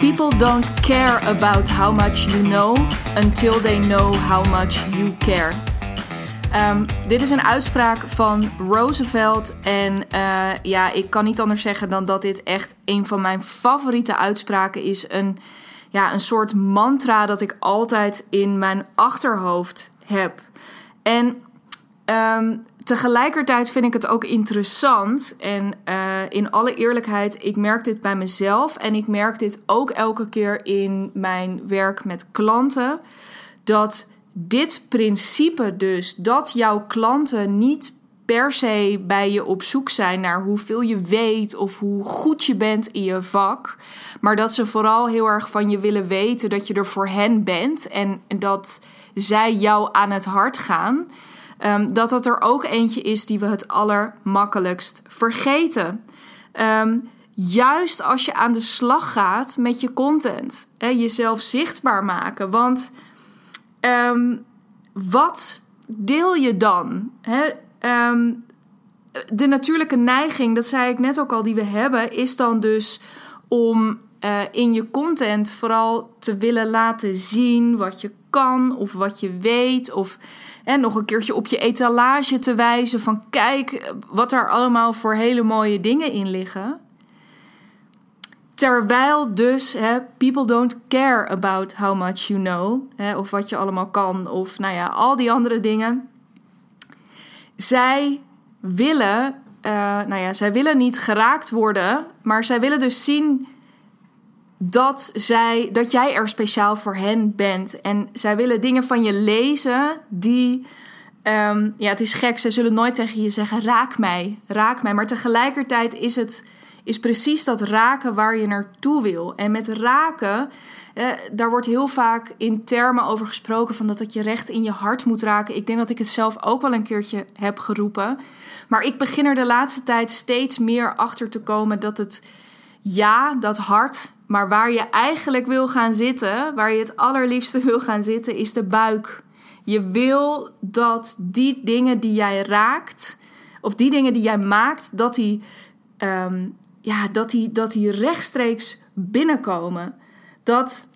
People don't care about how much you know until they know how much you care. Ehm, dit is een uitspraak van Roosevelt. En uh, ja, ik kan niet anders zeggen dan dat dit echt een van mijn favoriete uitspraken is. Een, ja, een soort mantra dat ik altijd in mijn achterhoofd heb. En um, tegelijkertijd vind ik het ook interessant. En uh, in alle eerlijkheid, ik merk dit bij mezelf. En ik merk dit ook elke keer in mijn werk met klanten. Dat dit principe dus, dat jouw klanten niet per se bij je op zoek zijn naar hoeveel je weet of hoe goed je bent in je vak. Maar dat ze vooral heel erg van je willen weten dat je er voor hen bent en dat zij jou aan het hart gaan. Um, dat dat er ook eentje is die we het allermakkelijkst vergeten. Um, juist als je aan de slag gaat met je content, hè, jezelf zichtbaar maken. Want um, wat deel je dan? Hè? de natuurlijke neiging, dat zei ik net ook al, die we hebben, is dan dus om uh, in je content vooral te willen laten zien wat je kan of wat je weet. Of en nog een keertje op je etalage te wijzen van kijk wat er allemaal voor hele mooie dingen in liggen. Terwijl dus hè, people don't care about how much you know, hè, of wat je allemaal kan, of nou ja, al die andere dingen. Zij willen, uh, nou ja, zij willen niet geraakt worden, maar zij willen dus zien dat, zij, dat jij er speciaal voor hen bent. En zij willen dingen van je lezen die. Um, ja, het is gek. Ze zullen nooit tegen je zeggen: raak mij, raak mij. Maar tegelijkertijd is het is precies dat raken waar je naartoe wil. En met raken, eh, daar wordt heel vaak in termen over gesproken van dat het je recht in je hart moet raken. Ik denk dat ik het zelf ook wel een keertje heb geroepen. Maar ik begin er de laatste tijd steeds meer achter te komen dat het ja, dat hart maar waar je eigenlijk wil gaan zitten, waar je het allerliefste wil gaan zitten, is de buik. Je wil dat die dingen die jij raakt, of die dingen die jij maakt, dat die, ehm, ja, dat die, dat die rechtstreeks binnenkomen. Dat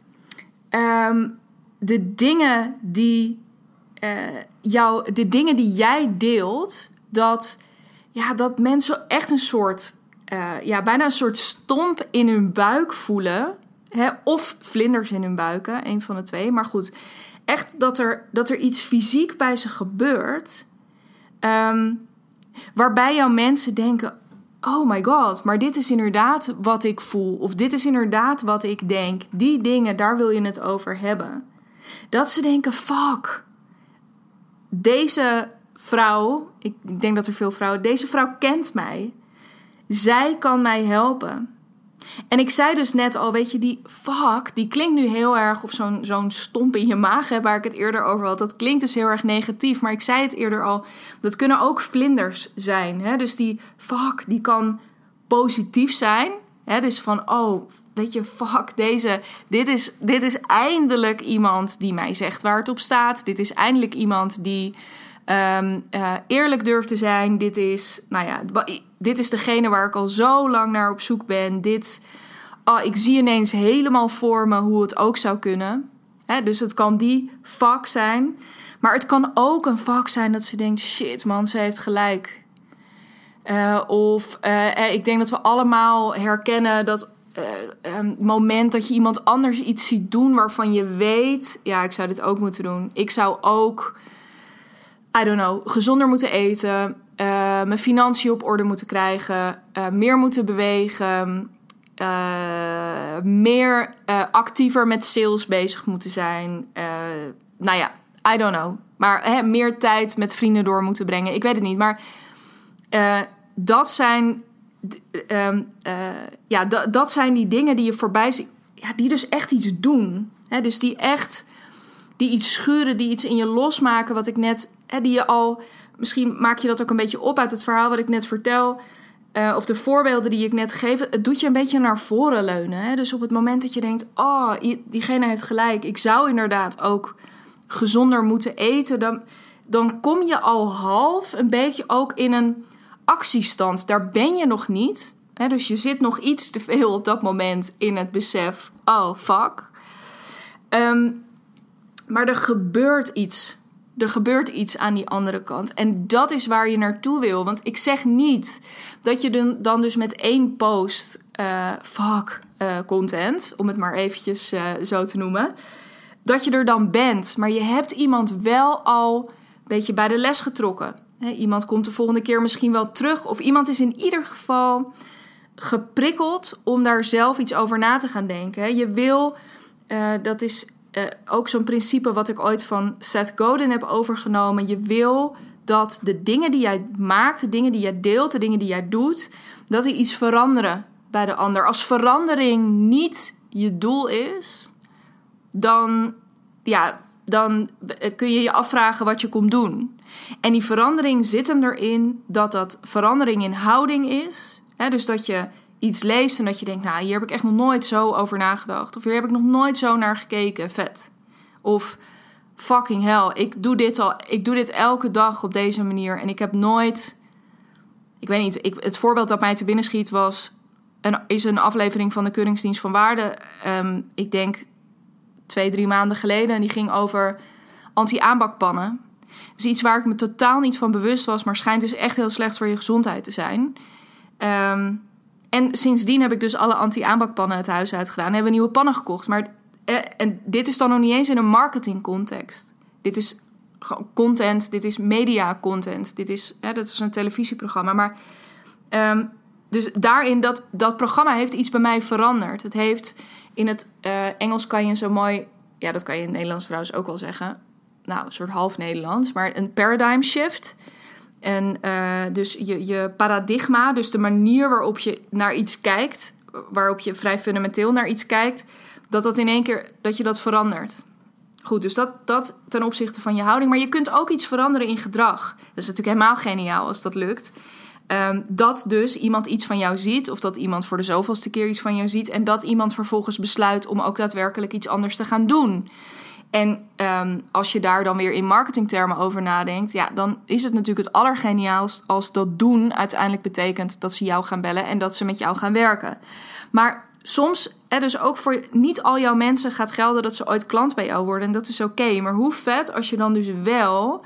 ehm, de dingen die uh, jou, de dingen die jij deelt, dat, ja, dat mensen echt een soort uh, ja, bijna een soort stomp in hun buik voelen. Hè? Of vlinders in hun buiken, een van de twee. Maar goed, echt dat er, dat er iets fysiek bij ze gebeurt. Um, waarbij jouw mensen denken: Oh my god, maar dit is inderdaad wat ik voel. Of dit is inderdaad wat ik denk. Die dingen, daar wil je het over hebben. Dat ze denken: Fuck. Deze vrouw, ik denk dat er veel vrouwen, deze vrouw kent mij. Zij kan mij helpen. En ik zei dus net al, weet je, die fuck, die klinkt nu heel erg of zo'n zo'n stomp in je maag, hè, waar ik het eerder over had. Dat klinkt dus heel erg negatief, maar ik zei het eerder al, dat kunnen ook vlinders zijn. Hè? Dus die fuck, die kan positief zijn. Hè? Dus van, oh, weet je, fuck, deze, dit is, dit is eindelijk iemand die mij zegt waar het op staat. Dit is eindelijk iemand die um, uh, eerlijk durft te zijn. Dit is, nou ja, dit is degene waar ik al zo lang naar op zoek ben. Dit, oh, ik zie ineens helemaal voor me hoe het ook zou kunnen. dus het kan die vak zijn. Maar het kan ook een vak zijn dat ze denkt: shit, man, ze heeft gelijk. Uh, of uh, ik denk dat we allemaal herkennen dat uh, moment dat je iemand anders iets ziet doen waarvan je weet: ja, ik zou dit ook moeten doen. Ik zou ook, I don't know, gezonder moeten eten. Uh, mijn financiën op orde moeten krijgen, uh, meer moeten bewegen, uh, meer actiever met sales bezig moeten zijn. nou ja, I don't know. Maar hè, meer tijd met vrienden door moeten brengen. Ik weet het niet. Maar dat zijn. Um, ja, dat zijn die dingen die je voorbij ziet. Ja, die dus echt iets doen. Hè, dus die echt. Die iets schuren, die iets in je losmaken. Wat ik net. Die je al misschien maak je dat ook een beetje op uit het verhaal wat ik net vertel. Uh, of de voorbeelden die ik net geef. Het doet je een beetje naar voren leunen. Hè? Dus op het moment dat je denkt: oh, diegene heeft gelijk. Ik zou inderdaad ook gezonder moeten eten. Dan, dan kom je al half een beetje ook in een actiestand. Daar ben je nog niet. Hè? Dus je zit nog iets te veel op dat moment in het besef: oh fuck. Ehm, maar er gebeurt iets. Er gebeurt iets aan die andere kant. En dat is waar je naartoe wil. Want ik zeg niet dat je dan dus met één post uh, fuck uh, content, om het maar eventjes uh, zo te noemen, dat je er dan bent. Maar je hebt iemand wel al een beetje bij de les getrokken. Iemand komt de volgende keer misschien wel terug. Of iemand is in ieder geval geprikkeld om daar zelf iets over na te gaan denken. Je wil, dat is ook zo'n principe wat ik ooit van Seth Godin heb overgenomen. Je wil dat de dingen die jij maakt, de dingen die jij deelt, de dingen die jij doet, dat die iets veranderen bij de ander. Als verandering niet je doel is, dan, ja, dan kun je je afvragen wat je komt doen. En die verandering zit hem erin dat dat verandering in houding is. Hè, dus dat je iets leest en dat je denkt, nou, hier heb ik echt nog nooit zo over nagedacht. Of hier heb ik nog nooit zo naar gekeken. Vet. Of fucking hell, ik doe dit al, ik doe dit elke dag op deze manier en ik heb nooit, ik weet niet, ik, het voorbeeld dat mij te binnen schiet was, een, is een aflevering van de Keuringsdienst van Waarde. Ehm, ik denk twee, drie maanden geleden. En die ging over anti-aanbakpannen. Dus iets waar ik me totaal niet van bewust was, maar schijnt dus echt heel slecht voor je gezondheid te zijn. Um, en sindsdien heb ik dus alle anti-aanbakpannen het huis uitgedaan. En hebben we nieuwe pannen gekocht. Maar eh, en dit is dan nog niet eens in een marketing context. Dit is content, dit is media content. Dit is, dat is een televisieprogramma. Maar um, dus daarin, dat, dat programma heeft iets bij mij veranderd. Het heeft in het uh, Engels kan je zo mooi, ja, dat kan je in het Nederlands trouwens ook wel zeggen. Nou, een soort half Nederlands, maar een paradigm shift. En uh, dus je, je paradigma, dus de manier waarop je naar iets kijkt, waarop je vrij fundamenteel naar iets kijkt, dat dat in één keer, dat je dat verandert. Goed, dus dat, dat ten opzichte van je houding. Maar je kunt ook iets veranderen in gedrag. Dat is natuurlijk helemaal geniaal als dat lukt. Um, dat dus iemand iets van jou ziet, of dat iemand voor de zoveelste keer iets van jou ziet, en dat iemand vervolgens besluit om ook daadwerkelijk iets anders te gaan doen. En um, als je daar dan weer in marketingtermen over nadenkt, ja, dan is het natuurlijk het allergeniaalst als dat doen uiteindelijk betekent dat ze jou gaan bellen en dat ze met jou gaan werken. Maar soms, hè, dus ook voor niet al jouw mensen gaat gelden dat ze ooit klant bij jou worden. En dat is oké. Maar hoe vet als je dan dus wel,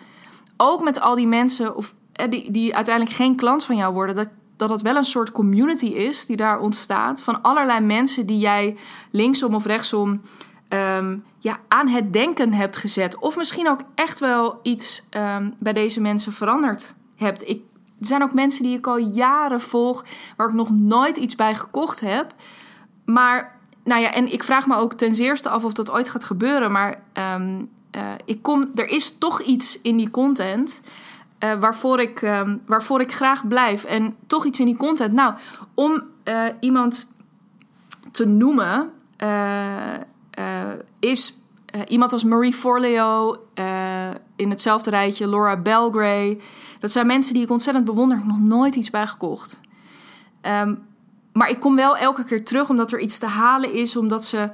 ook met al die mensen of, die, die uiteindelijk geen klant van jou worden, dat, dat het wel een soort community is die daar ontstaat. Van allerlei mensen die jij linksom of rechtsom um, ja, aan het denken hebt gezet. Of misschien ook echt wel iets um, bij deze mensen veranderd hebt. Ik, er zijn ook mensen die ik al jaren volg, waar ik nog nooit iets bij gekocht heb. Maar, nou ja, en ik vraag me ook ten zeerste af of dat ooit gaat gebeuren. Maar um, uh, ik kom, er is toch iets in die content uh, waarvoor, ik, waarvoor ik graag blijf. En toch iets in die content. Nou, om uh, iemand te noemen, is iemand als Marie Forleo in hetzelfde rijtje, Laura Belgray. Dat zijn mensen die ik ontzettend bewonder. Nog nooit iets bij gekocht. Um, maar ik kom wel elke keer terug omdat er iets te halen is. Omdat ze.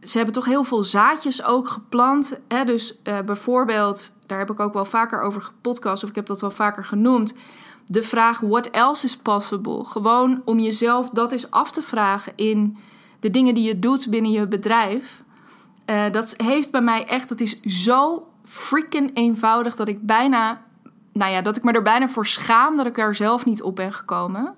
Ze hebben toch heel veel zaadjes ook geplant. Hè? Dus bijvoorbeeld, daar heb ik ook wel vaker over gepodcast, of ik heb dat wel vaker genoemd. De vraag: what else is possible? Gewoon om jezelf dat eens af te vragen in de dingen die je doet binnen je bedrijf. Uh, dat heeft bij mij echt, dat is zo freaking eenvoudig dat ik bijna, nou ja, dat ik me er bijna voor schaam dat ik er zelf niet op ben gekomen.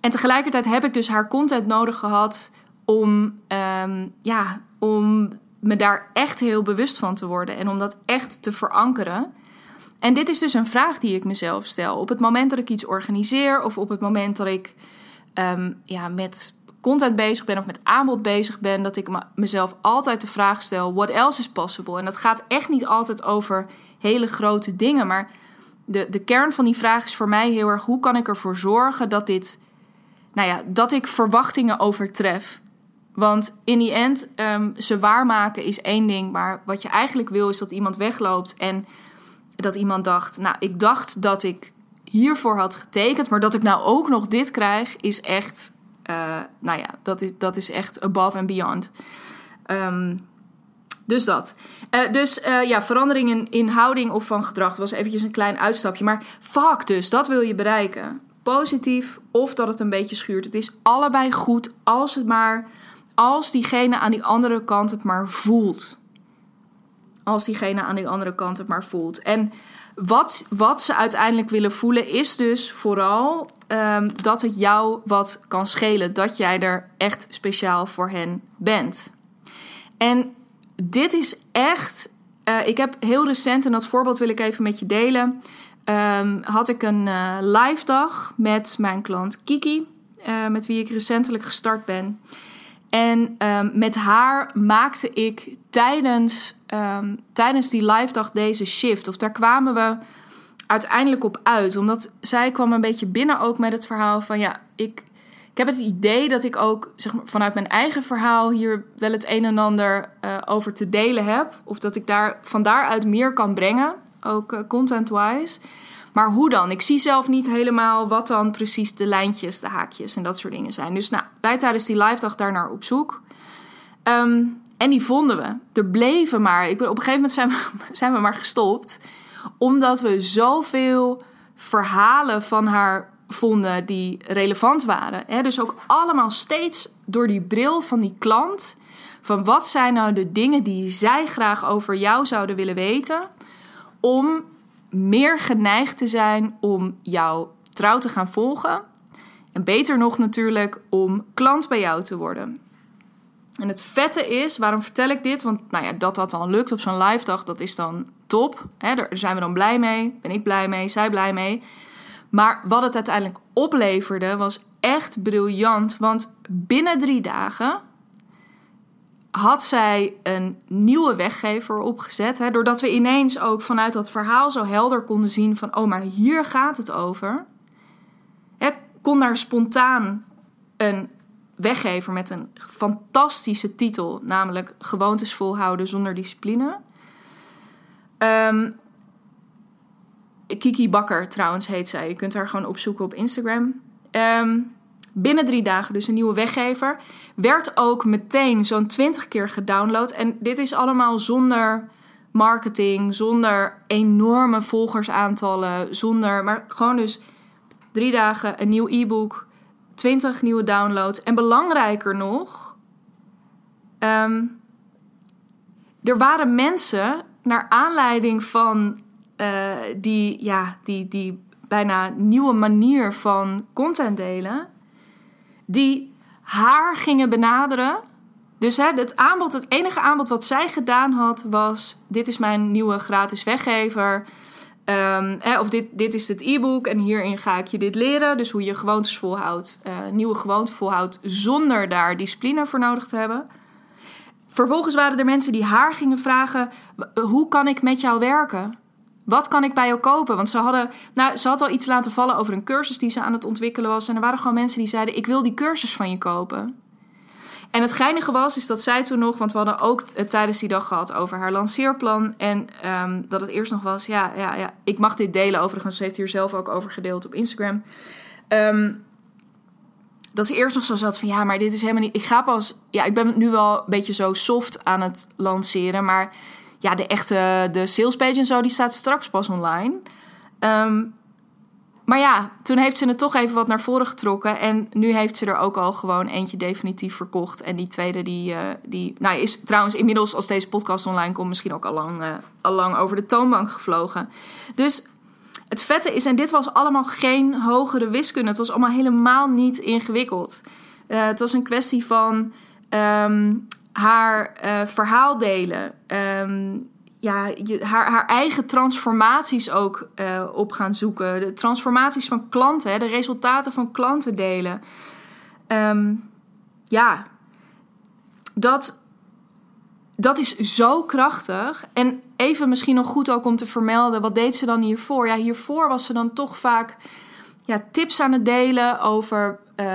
En tegelijkertijd heb ik dus haar content nodig gehad om, um, ja, om me daar echt heel bewust van te worden en om dat echt te verankeren. En dit is dus een vraag die ik mezelf stel. Op het moment dat ik iets organiseer of op het moment dat ik um, ja, met content bezig ben of met aanbod bezig ben, dat ik mezelf altijd de vraag stel: what else is possible? En dat gaat echt niet altijd over hele grote dingen, maar de, de kern van die vraag is voor mij heel erg: hoe kan ik ervoor zorgen dat dit nou ja, dat ik verwachtingen overtref. Want in die end, um, ze waarmaken is één ding. Maar wat je eigenlijk wil is dat iemand wegloopt en dat iemand dacht... Nou, ik dacht dat ik hiervoor had getekend, maar dat ik nou ook nog dit krijg, is echt... Uh, nou ja, dat is, dat is echt above and beyond. Um, dus dat. Uh, dus uh, ja, veranderingen in houding of van gedrag was eventjes een klein uitstapje. Maar fuck dus, dat wil je bereiken positief of dat het een beetje schuurt. Het is allebei goed als het maar als diegene aan die andere kant het maar voelt. Als diegene aan die andere kant het maar voelt. En wat, wat ze uiteindelijk willen voelen is dus vooral um, dat het jou wat kan schelen. Dat jij er echt speciaal voor hen bent. En dit is echt. Uh, ik heb heel recent, en dat voorbeeld wil ik even met je delen. Um, had ik een uh, live dag met mijn klant Kiki, uh, met wie ik recentelijk gestart ben. En um, met haar maakte ik tijdens, um, tijdens die live dag deze shift. Of daar kwamen we uiteindelijk op uit. Omdat zij kwam een beetje binnen ook met het verhaal van ja, ik, ik heb het idee dat ik ook zeg maar, vanuit mijn eigen verhaal hier wel het een en ander uh, over te delen heb. Of dat ik daar van daaruit meer kan brengen, ook uh, content-wise. Maar hoe dan? Ik zie zelf niet helemaal wat dan precies de lijntjes, de haakjes en dat soort dingen zijn. Dus nou, wij tijdens die live dag daarnaar op zoek. Um, en die vonden we. Er bleven maar. Ik ben, op een gegeven moment zijn we, zijn we maar gestopt. Omdat we zoveel verhalen van haar vonden die relevant waren. Dus ook allemaal steeds door die bril van die klant. Van wat zijn nou de dingen die zij graag over jou zouden willen weten. Om meer geneigd te zijn om jou trouw te gaan volgen. En beter nog natuurlijk om klant bij jou te worden. En het vette is, waarom vertel ik dit? Want nou ja, dat dat dan lukt op zo'n live dag, dat is dan top. Hè, daar zijn we dan blij mee. Ben ik blij mee, zij blij mee. Maar wat het uiteindelijk opleverde was echt briljant. Want binnen drie dagen had zij een nieuwe weggever opgezet. Hè, doordat we ineens ook vanuit dat verhaal zo helder konden zien van... oh, maar hier gaat het over. Hè, kon daar spontaan een weggever met een fantastische titel... namelijk Gewoontes volhouden zonder discipline. Um, Kiki Bakker trouwens heet zij. Je kunt haar gewoon opzoeken op Instagram. Um, binnen drie dagen dus een nieuwe weggever. Werd ook meteen zo'n 20 keer gedownload. En dit is allemaal zonder marketing, zonder enorme volgersaantallen, zonder, maar gewoon dus drie dagen een nieuw e-book, 20 nieuwe downloads. En belangrijker nog, um, er waren mensen naar aanleiding van uh, die, ja, die, die bijna nieuwe manier van content delen die haar gingen benaderen. Dus hè, het aanbod, het enige aanbod wat zij gedaan had, was: dit is mijn nieuwe gratis weggever. Um, hè, of dit, dit is het e-book en hierin ga ik je dit leren. Dus hoe je gewoontes volhoudt, uh, nieuwe gewoontes volhoudt, zonder daar discipline voor nodig te hebben. Vervolgens waren er mensen die haar gingen vragen: hoe kan ik met jou werken? Wat kan ik bij jou kopen? Want ze hadden, nou, ze had al iets laten vallen over een cursus die ze aan het ontwikkelen was. En er waren gewoon mensen die zeiden: Ik wil die cursus van je kopen. En het geinige was, is dat zij toen nog, want we hadden ook tijdens die dag gehad over haar lanceerplan. En um, dat het eerst nog was: ja, ja, ja, ik mag dit delen. Overigens, ze heeft hier zelf ook over gedeeld op Instagram. Um, dat ze eerst nog zo zat van ja, maar dit is helemaal niet. Ik ga pas. Ja, ik ben nu wel een beetje zo soft aan het lanceren. Maar ja, de echte de salespage en zo, die staat straks pas online. Um, maar ja, toen heeft ze het toch even wat naar voren getrokken. En nu heeft ze er ook al gewoon eentje definitief verkocht. En die tweede, die, uh, die nou, is trouwens inmiddels, als deze podcast online komt, misschien ook al lang, uh, al lang over de toonbank gevlogen. Dus het vette is, en dit was allemaal geen hogere wiskunde. Het was allemaal helemaal niet ingewikkeld. Uh, het was een kwestie van um, haar uh, verhaal delen. Um, ja, je, haar, haar eigen transformaties ook uh, op gaan zoeken. De transformaties van klanten, hè, de resultaten van klanten delen. Um, ja, dat, dat is zo krachtig. En even misschien nog goed ook om te vermelden, wat deed ze dan hiervoor? Ja, hiervoor was ze dan toch vaak ja, tips aan het delen over uh,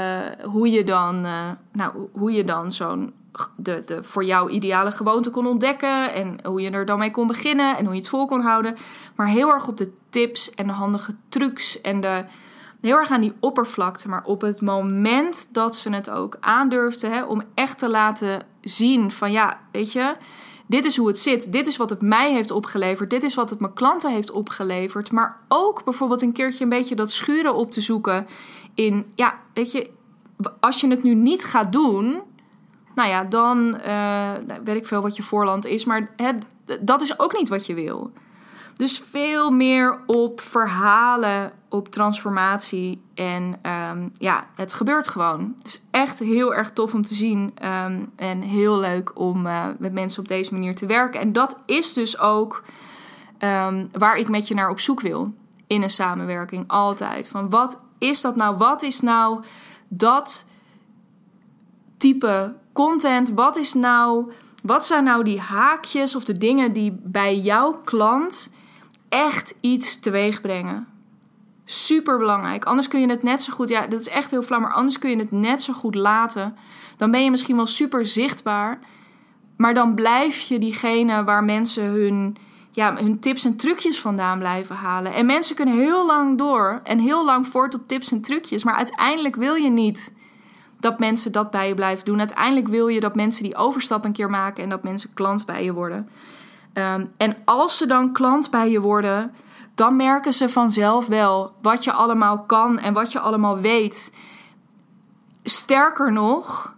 hoe je dan, uh, nou, hoe je dan zo'n de, de voor jou ideale gewoonte kon ontdekken. En hoe je er dan mee kon beginnen en hoe je het vol kon houden. Maar heel erg op de tips en de handige trucs en de, heel erg aan die oppervlakte. Maar op het moment dat ze het ook aandurfde, hè, om echt te laten zien van ja, weet je, dit is hoe het zit. Dit is wat het mij heeft opgeleverd. Dit is wat het mijn klanten heeft opgeleverd. Maar ook bijvoorbeeld een keertje een beetje dat schuren op te zoeken in, ja, weet je, als je het nu niet gaat doen nou ja, dan uh, weet ik veel wat je voorland is, maar hè, dat is ook niet wat je wil. Dus veel meer op verhalen, op transformatie. En um, ja, het gebeurt gewoon. Het is echt heel erg tof om te zien. Um, en heel leuk om uh, met mensen op deze manier te werken. En dat is dus ook um, waar ik met je naar op zoek wil. In een samenwerking, altijd. Van wat is dat nou? Wat is nou dat type content? Wat is nou. Wat zijn nou die haakjes of de dingen die bij jouw klant echt iets teweeg brengen. Super belangrijk. Anders kun je het net zo goed. Ja, dat is echt heel flauw, maar anders kun je het net zo goed laten. Dan ben je misschien wel super zichtbaar. Maar dan blijf je diegene waar mensen hun, ja, hun tips en trucjes vandaan blijven halen. En mensen kunnen heel lang door en heel lang voort op tips en trucjes. Maar uiteindelijk wil je niet dat mensen dat bij je blijven doen. Uiteindelijk wil je dat mensen die overstap een keer maken en dat mensen klant bij je worden. Ehm, en als ze dan klant bij je worden, dan merken ze vanzelf wel wat je allemaal kan en wat je allemaal weet. Sterker nog,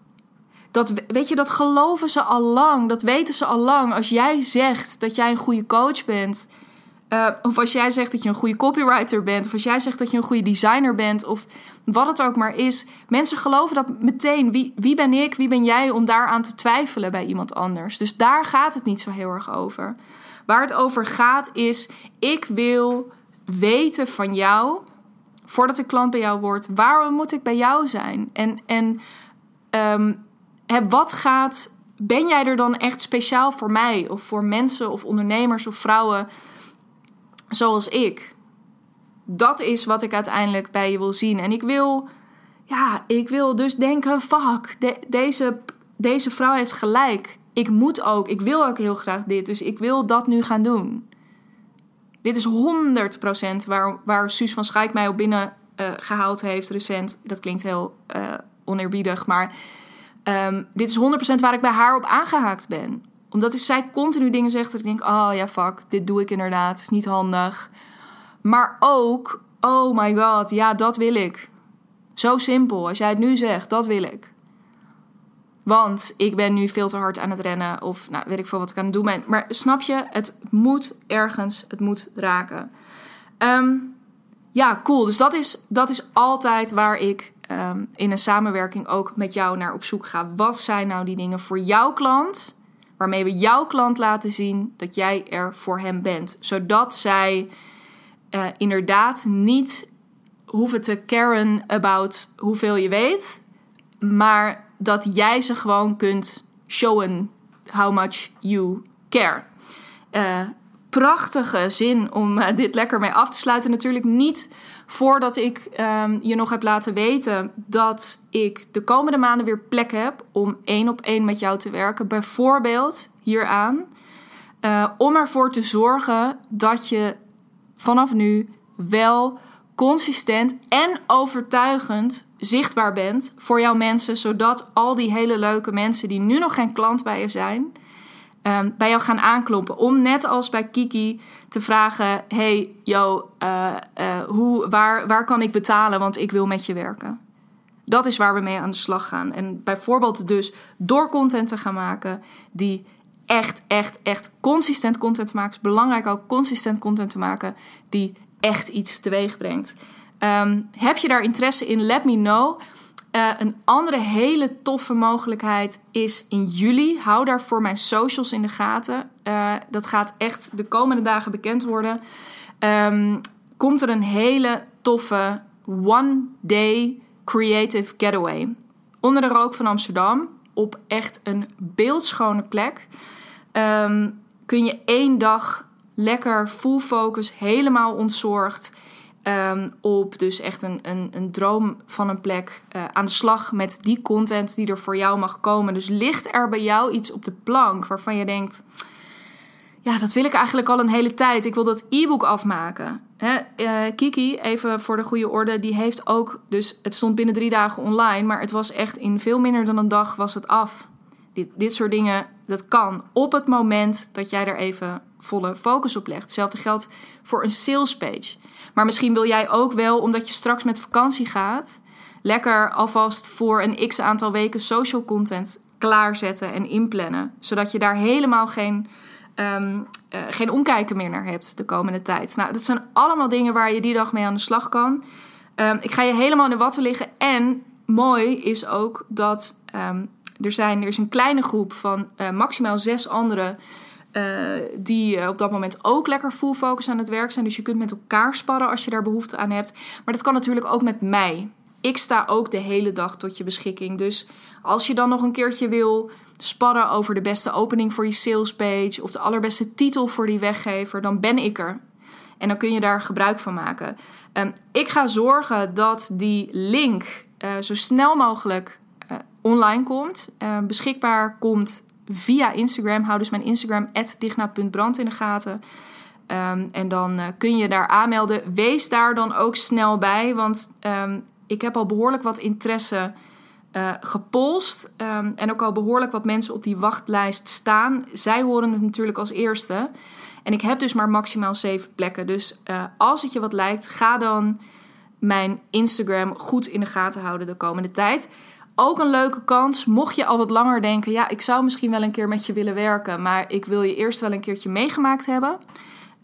dat, weet je, dat geloven ze al lang. Dat weten ze al lang. Als jij zegt dat jij een goede coach bent, uh, of als jij zegt dat je een goede copywriter bent, of als jij zegt dat je een goede designer bent, of wat het ook maar is. Mensen geloven dat meteen. Wie, wie ben ik, wie ben jij om daaraan te twijfelen bij iemand anders? Dus daar gaat het niet zo heel erg over. Waar het over gaat is: ik wil weten van jou, voordat ik klant bij jou word, waarom moet ik bij jou zijn? En, en um, wat gaat. Ben jij er dan echt speciaal voor mij of voor mensen of ondernemers of vrouwen? Zoals ik. Dat is wat ik uiteindelijk bij je wil zien. En ik wil, ja, ik wil dus denken: fuck, deze, deze vrouw heeft gelijk. Ik moet ook, ik wil ook heel graag dit, dus ik wil dat nu gaan doen. Dit is 100% waar, waar Suus van Schaik mij op binnen uh, gehaald heeft recent. Dat klinkt heel uh, oneerbiedig, maar um, dit is 100% waar ik bij haar op aangehaakt ben omdat zij continu dingen zegt dat ik denk: oh ja, fuck, dit doe ik inderdaad. is niet handig. Maar ook: oh my god, ja, dat wil ik. Zo simpel. Als jij het nu zegt, dat wil ik. Want ik ben nu veel te hard aan het rennen. Of nou, weet ik veel wat ik aan het doen ben. Maar snap je, het moet ergens, het moet raken. Um, ja, cool. Dus dat is, dat is altijd waar ik um, in een samenwerking ook met jou naar op zoek ga. Wat zijn nou die dingen voor jouw klant? Waarmee we jouw klant laten zien dat jij er voor hem bent. Zodat zij uh, inderdaad niet hoeven te caren about hoeveel je weet, maar dat jij ze gewoon kunt showen how much you care. Uh, prachtige zin om uh, dit lekker mee af te sluiten. Natuurlijk niet voordat ik um, je nog heb laten weten dat ik de komende maanden weer plek heb om één op één met jou te werken. Bijvoorbeeld hieraan. Uh, om ervoor te zorgen dat je vanaf nu wel consistent en overtuigend zichtbaar bent voor jouw mensen. Zodat al die hele leuke mensen die nu nog geen klant bij je zijn um, bij jou gaan aankloppen. Om net als bij Kiki te vragen: hey, yo, uh, uh, hoe, waar, waar kan ik betalen? Want ik wil met je werken. Dat is waar we mee aan de slag gaan. En bijvoorbeeld dus door content te gaan maken die echt, echt, echt consistent content maakt. Het is belangrijk ook consistent content te maken die echt iets teweeg brengt. Um, heb je daar interesse in? Let me know. Uh, een andere hele toffe mogelijkheid is in juli. Hou daarvoor mijn socials in de gaten. Uh, dat gaat echt de komende dagen bekend worden. Um, komt er een hele toffe one-day creative getaway. Onder de rook van Amsterdam. Op echt een beeldschone plek. Um, kun je één dag lekker full focus, helemaal ontzorgd Um, op dus echt een, een, een droom van een plek uh, aan de slag met die content die er voor jou mag komen. Dus ligt er bij jou iets op de plank waarvan je denkt: ja, dat wil ik eigenlijk al een hele tijd. Ik wil dat e-book afmaken. Uh, Kiki, even voor de goede orde, die heeft ook, dus het stond binnen drie dagen online, maar het was echt in veel minder dan een dag was het af. Dit, dit soort dingen, dat kan op het moment dat jij er even volle focus op legt. Hetzelfde geldt voor een sales page. Maar misschien wil jij ook wel, omdat je straks met vakantie gaat, lekker alvast voor een x aantal weken social content klaarzetten en inplannen. Zodat je daar helemaal geen, eh, geen omkijken meer naar hebt de komende tijd. Nou, dat zijn allemaal dingen waar je die dag mee aan de slag kan. Ehm, ik ga je helemaal in de watten liggen. En mooi is ook dat ehm, er, zijn, er is een kleine groep van uh, maximaal zes anderen uh, die uh, op dat moment ook lekker full focus aan het werk zijn. Dus je kunt met elkaar sparren als je daar behoefte aan hebt. Maar dat kan natuurlijk ook met mij. Ik sta ook de hele dag tot je beschikking. Dus als je dan nog een keertje wil sparren over de beste opening voor je salespage of de allerbeste titel voor die weggever, dan ben ik er. En dan kun je daar gebruik van maken. Um, ik ga zorgen dat die link uh, zo snel mogelijk online komt, beschikbaar komt via Instagram. Hou dus mijn Instagram, digna.brand in de gaten. Um, en dan kun je daar aanmelden. Wees daar dan ook snel bij, want um, ik heb al behoorlijk wat interesse uh, gepolst. Um, en ook al behoorlijk wat mensen op die wachtlijst staan. Zij horen het natuurlijk als eerste. En ik heb dus maar maximaal zeven plekken. Dus uh, als het je wat lijkt, ga dan mijn Instagram goed in de gaten houden de komende tijd. Ook een leuke kans, mocht je al wat langer denken: ja, ik zou misschien wel een keer met je willen werken, maar ik wil je eerst wel een keertje meegemaakt hebben.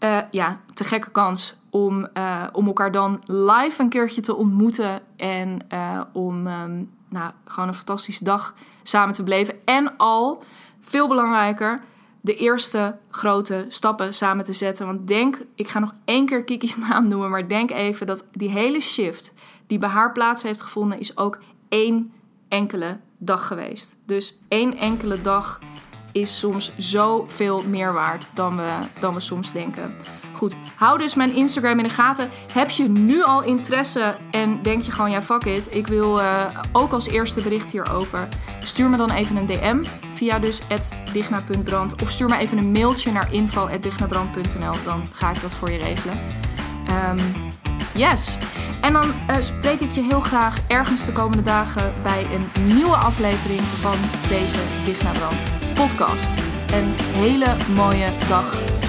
Uh, ja, te gekke kans om, uh, om elkaar dan live een keertje te ontmoeten en uh, om um, nou, gewoon een fantastische dag samen te beleven. En al, veel belangrijker, de eerste grote stappen samen te zetten. Want denk, ik ga nog één keer Kiki's naam noemen, maar denk even dat die hele shift die bij haar plaats heeft gevonden, is ook één enkele dag geweest. Dus één enkele dag is soms zoveel meer waard dan we, dan we soms denken. Goed, hou dus mijn Instagram in de gaten. Heb je nu al interesse en denk je gewoon, ja fuck it, ik wil uh, ook als eerste bericht hierover. Stuur me dan even een DM via dus digna.brand of stuur me even een mailtje naar info.dignabrand.nl. Dan ga ik dat voor je regelen. Um, yes. En dan uh, spreek ik je heel graag ergens de komende dagen bij een nieuwe aflevering van deze Dignabrand podcast. Een hele mooie dag